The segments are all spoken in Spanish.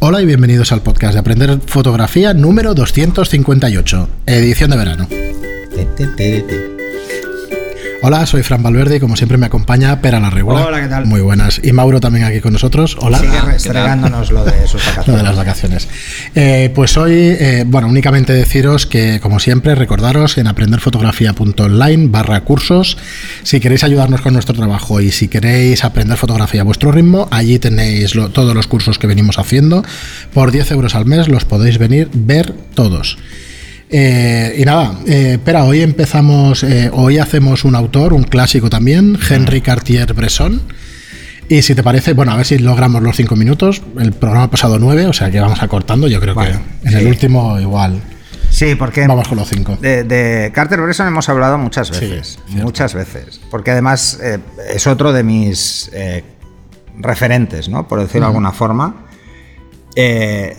Hola y bienvenidos al podcast de Aprender Fotografía número 258, edición de verano. Hola, soy Fran Valverde y como siempre me acompaña Pera la Regula. Hola, ¿qué tal? Muy buenas. Y Mauro también aquí con nosotros. Hola. Sigue restregándonos lo de sus Lo vacaciones. de las vacaciones. Eh, pues hoy, eh, bueno, únicamente deciros que, como siempre, recordaros en aprenderfotografía.online barra cursos. Si queréis ayudarnos con nuestro trabajo y si queréis aprender fotografía a vuestro ritmo, allí tenéis lo- todos los cursos que venimos haciendo. Por 10 euros al mes los podéis venir ver todos. Eh, y nada, eh, espera, hoy empezamos, eh, hoy hacemos un autor, un clásico también, Henry Cartier-Bresson. Y si te parece, bueno, a ver si logramos los cinco minutos. El programa ha pasado nueve, o sea que vamos acortando. Yo creo Bueno, que en el último igual Sí, porque vamos con los cinco. de, de Carter Bresson hemos hablado muchas veces. muchas veces. Porque además eh, es otro de mis eh, referentes, ¿no? Por decirlo de alguna forma. Eh,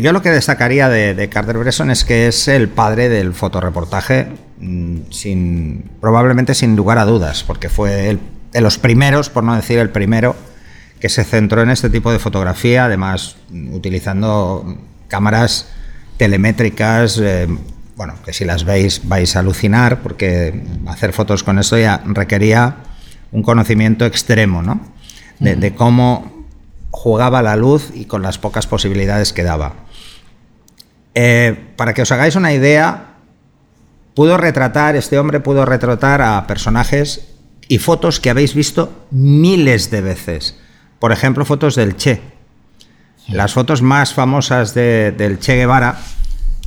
yo lo que destacaría de, de Carter Bresson es que es el padre del fotoreportaje, mm, sin, probablemente sin lugar a dudas, porque fue el- de los primeros, por no decir el primero, que se centró en este tipo de fotografía, además mm, utilizando cámaras telemétricas, eh, bueno, que si las veis vais a alucinar, porque hacer fotos con esto ya requería un conocimiento extremo, ¿no? De, de cómo jugaba la luz y con las pocas posibilidades que daba. Eh, para que os hagáis una idea, pudo retratar, este hombre pudo retratar a personajes y fotos que habéis visto miles de veces. Por ejemplo, fotos del Che. Las fotos más famosas de- del Che Guevara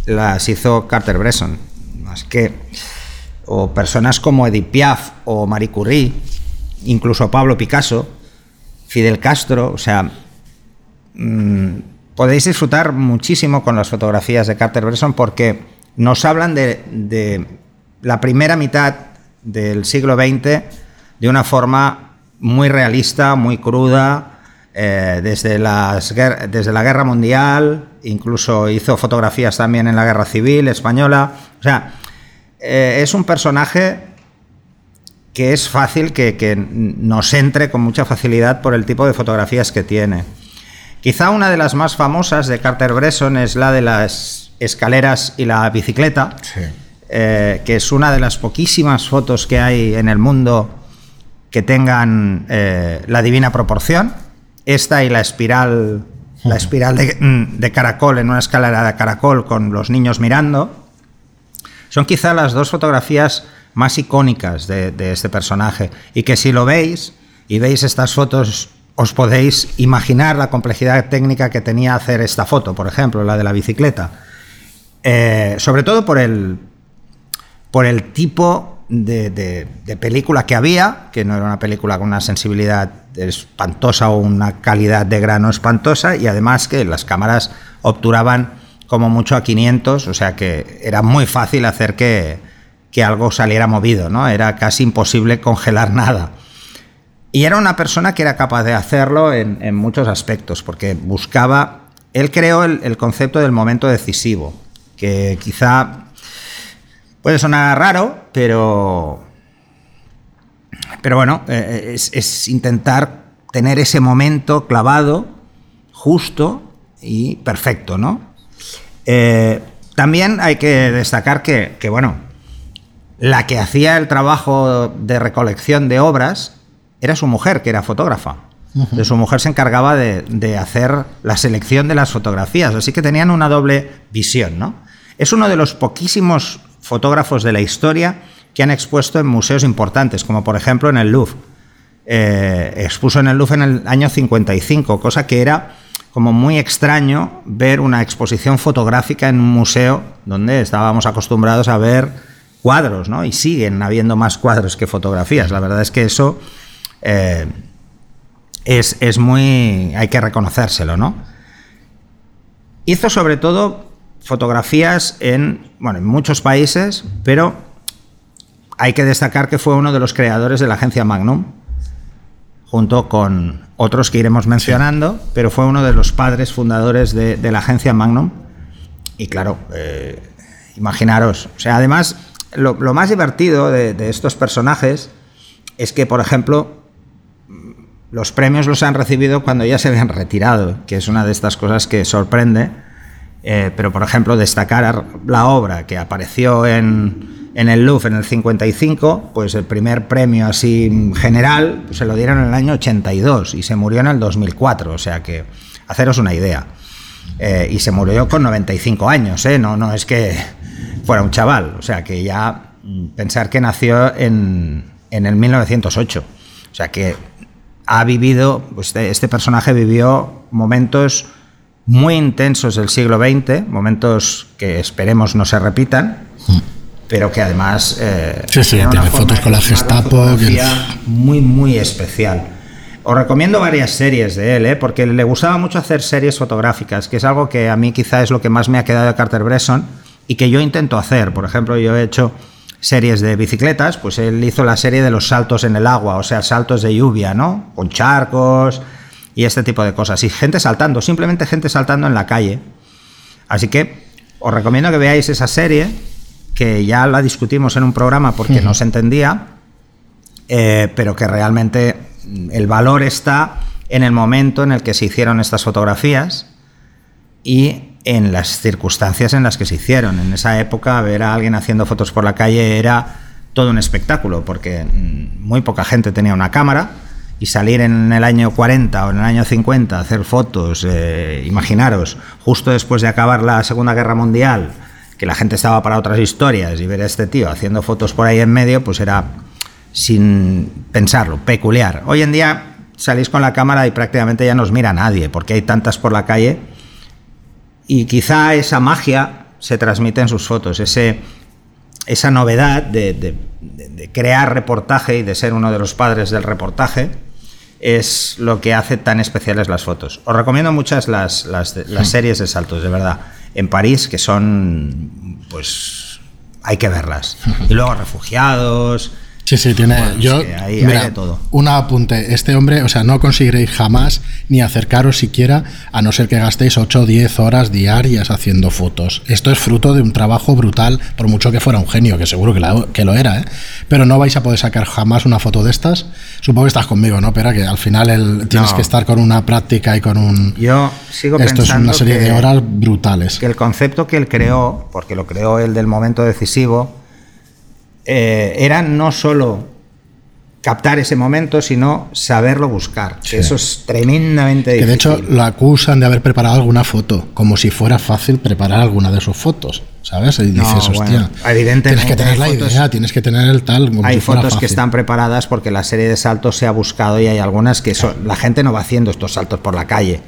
las hizo Carter Bresson. Más que. O personas como Edith Piaf o Marie Curie, incluso Pablo Picasso, Fidel Castro, o sea. mm, podéis disfrutar muchísimo con las fotografías de Carter Bresson porque nos hablan de, la primera mitad del siglo XX de una forma muy realista, muy cruda, eh, desde, desde la guerra mundial, incluso hizo fotografías también en la guerra civil española. O sea, eh, es un personaje que es fácil que, que nos entre con mucha facilidad por el tipo de fotografías que tiene. Quizá una de las más famosas de Carter Bresson es la de las escaleras y la bicicleta, Sí. eh, que es una de las poquísimas fotos que hay en el mundo que tengan eh, la divina proporción. Esta y la espiral, la espiral de, mm, de caracol en una escalera de caracol con los niños mirando. Son quizá las dos fotografías más icónicas de, este personaje y que si lo veis y veis estas fotos os podéis imaginar la complejidad técnica que tenía hacer esta foto, por ejemplo, la de la bicicleta. Eh, sobre todo por el, por el tipo de, de- de película que había, que no era una película con una sensibilidad espantosa o una calidad de grano espantosa, y además que las cámaras obturaban como mucho a 500, o sea que era muy fácil hacer que, que algo saliera movido, ¿no? Era casi imposible congelar nada. Y era una persona que era capaz de hacerlo en, muchos aspectos, porque buscaba, él creó el, concepto del momento decisivo, que quizá puede sonar raro, pero, pero bueno, eh, es, es intentar tener ese momento clavado, justo y perfecto, ¿no? Eh, también hay que destacar que, bueno, la que hacía el trabajo de recolección de obras era su mujer, que era fotógrafa. De su mujer se encargaba de, de hacer la selección de las fotografías, así que tenían una doble visión, ¿no? Es uno de los poquísimos fotógrafos de la historia que han expuesto en museos importantes, como por ejemplo en el Louvre. Eh, expuso en el Louvre en el año 55, cosa que era como muy extraño ver una exposición fotográfica en un museo donde estábamos acostumbrados a ver cuadros, ¿no? Y siguen habiendo más cuadros que fotografías. La verdad es que eso eh, es, es muy... hay que reconocérselo, ¿no? Hizo sobre todo fotografías en, bueno, en muchos países, pero hay que destacar que fue uno de los creadores de la agencia Magnum, junto con otros que iremos mencionando, pero fue uno de los padres fundadores de, de la agencia Magnum. Y claro, eh, imaginaros, o sea, además, lo, más divertido de, estos personajes es que, por ejemplo, los premios los han recibido cuando ya se habían retirado, que es una de estas cosas que sorprende. Eh, pero, por ejemplo, destacar la obra que apareció en, en, el Louvre en el 55, pues el primer premio así general se lo dieron en el año 82 y se murió en el 2004, o sea que haceros una idea. Eh, y se murió con 95 años, ¿eh? no, no es que fuera un chaval, o sea que ya mm, pensar que nació en, en el 1908, o sea que ha vivido, pues este, este personaje vivió momentos muy intensos del siglo XX, momentos que esperemos no se repitan, pero que además eh, sí, sí, tiene fotos con la Gestapo, muy muy especial. Os recomiendo varias series de él, ¿eh? porque le gustaba mucho hacer series fotográficas, que es algo que a mí quizá es lo que más me ha quedado de Carter Bresson y que yo intento hacer. Por ejemplo, yo he hecho series de bicicletas, pues él hizo la serie de los saltos en el agua, o sea, saltos de lluvia, ¿no? Con charcos y este tipo de cosas. Y gente saltando, simplemente gente saltando en la calle. Así que os recomiendo que veáis esa serie, que ya la discutimos en un programa porque no se entendía, eh, pero que realmente el valor está en el momento en el que se hicieron estas fotografías y en las circunstancias en las que se hicieron. En esa época ver a alguien haciendo fotos por la calle era todo un espectáculo, porque mm, muy poca gente tenía una cámara y salir en el año 40 o en el año 50 a hacer fotos, eh, imaginaros, justo después de acabar la Segunda Guerra Mundial, que la gente estaba para otras historias y ver a este tío haciendo fotos por ahí en medio, pues era, sin pensarlo, peculiar. Hoy en día salís con la cámara y prácticamente ya no os mira nadie, porque hay tantas por la calle y quizá esa magia se transmite en sus fotos, ese, esa novedad de, crear reportaje y de ser uno de los padres del reportaje es lo que hace tan especiales las fotos. Os recomiendo muchas las, las, las series de saltos, de verdad, en París, que son, pues, hay que verlas. Y luego refugiados, Sí, sí, tiene. yo, todo. Un apunte. Este hombre, o sea, no conseguiréis jamás ni acercaros siquiera, a no ser que gastéis 8 o 10 horas diarias haciendo fotos. Esto es fruto de un trabajo brutal, por mucho que fuera un genio, que seguro que, lo era, ¿eh? Pero no vais a poder sacar jamás una foto de estas. Supongo que estás conmigo, ¿no? Pero que al final el, tienes que estar con una práctica y con un. Yo sigo Esto es una serie de horas brutales. Que el concepto que él creó, porque lo creó él del momento decisivo eh, era no solo captar ese momento, sino saberlo buscar. Eso es tremendamente difícil. Que de hecho lo acusan de haber preparado alguna foto, como si fuera fácil preparar alguna de sus fotos, ¿sabes? Y dices, hostia, evidentemente tienes que tener la idea, tienes que tener el tal. hay fotos que están preparadas porque la serie de saltos se ha buscado y hay algunas que la gente no va haciendo estos saltos por la calle.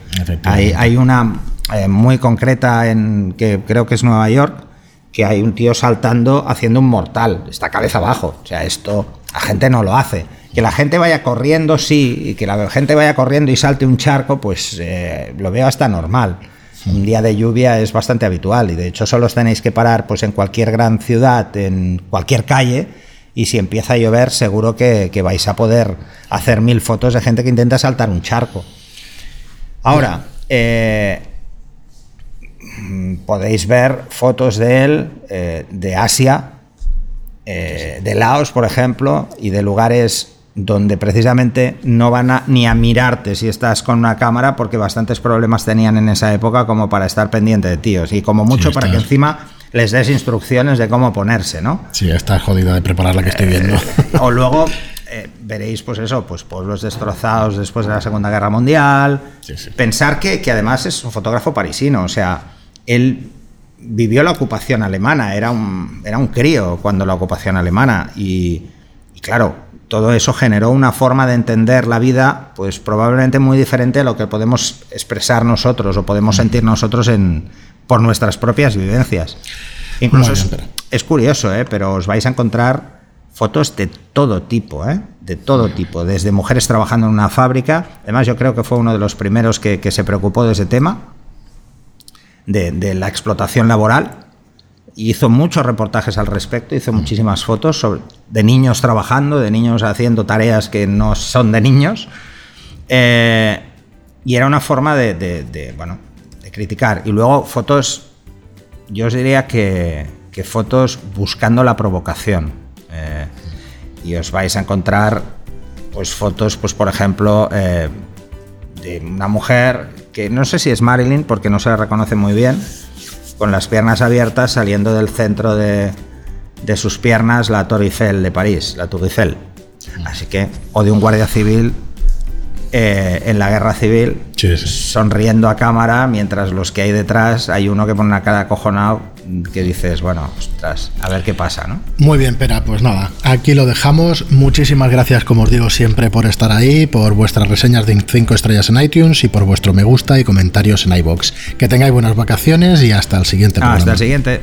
Hay, hay, una eh, muy concreta en que creo que es Nueva York que hay un tío saltando haciendo un mortal, está cabeza abajo. O sea, esto la gente no lo hace. Que la gente vaya corriendo, sí, y que la gente vaya corriendo y salte un charco, pues eh, lo veo hasta normal. Un día de lluvia es bastante habitual y de hecho solo os tenéis que parar pues en cualquier gran ciudad, en cualquier calle, y si empieza a llover seguro que, vais a poder hacer mil fotos de gente que intenta saltar un charco. Ahora, eh, podéis ver fotos de él eh, de Asia, eh, de Laos, por ejemplo, y de lugares donde precisamente no van a, ni a mirarte si estás con una cámara, porque bastantes problemas tenían en esa época como para estar pendiente de tíos, y como mucho para que encima les des instrucciones de cómo ponerse, ¿no? Sí, está jodida de preparar la que estoy viendo. Eh, o luego veréis, pues eso, pues pueblos destrozados después de la Segunda Guerra Mundial. Pensar que, que además es un fotógrafo parisino, o sea, él vivió la ocupación alemana, era un, era un crío cuando la ocupación alemana y, claro, todo eso generó una forma de entender la vida pues probablemente muy diferente a lo que podemos expresar nosotros o podemos sentir nosotros en, por nuestras propias vivencias. Incluso es, curioso, ¿eh? pero os vais a encontrar fotos de todo tipo, ¿eh? de todo tipo, desde mujeres trabajando en una fábrica, además yo creo que fue uno de los primeros que, que se preocupó de ese tema, de, la explotación laboral. hizo muchos reportajes al respecto, hizo muchísimas fotos sobre, de niños trabajando, de niños haciendo tareas que no son de niños. Eh, y era una forma de, bueno, de criticar. Y luego fotos, yo os diría que, que fotos buscando la provocación. Eh, y os vais a encontrar pues fotos, pues por ejemplo, eh, de una mujer que no sé si es Marilyn porque no se la reconoce muy bien, con las piernas abiertas saliendo del centro de, de sus piernas la Tour Eiffel de París, la Tour Eiffel. Así que, o de un guardia civil eh, en la guerra civil, Sí, sí. sonriendo a cámara, mientras los que hay detrás hay uno que pone una cara acojonado que dices, bueno, ostras, a ver qué pasa, ¿no? Muy bien, Pera, pues nada, aquí lo dejamos. Muchísimas gracias, como os digo siempre, por estar ahí, por vuestras reseñas de 5 estrellas en iTunes y por vuestro me gusta y comentarios en iBox. Que tengáis buenas vacaciones y hasta el siguiente programa. hasta el siguiente.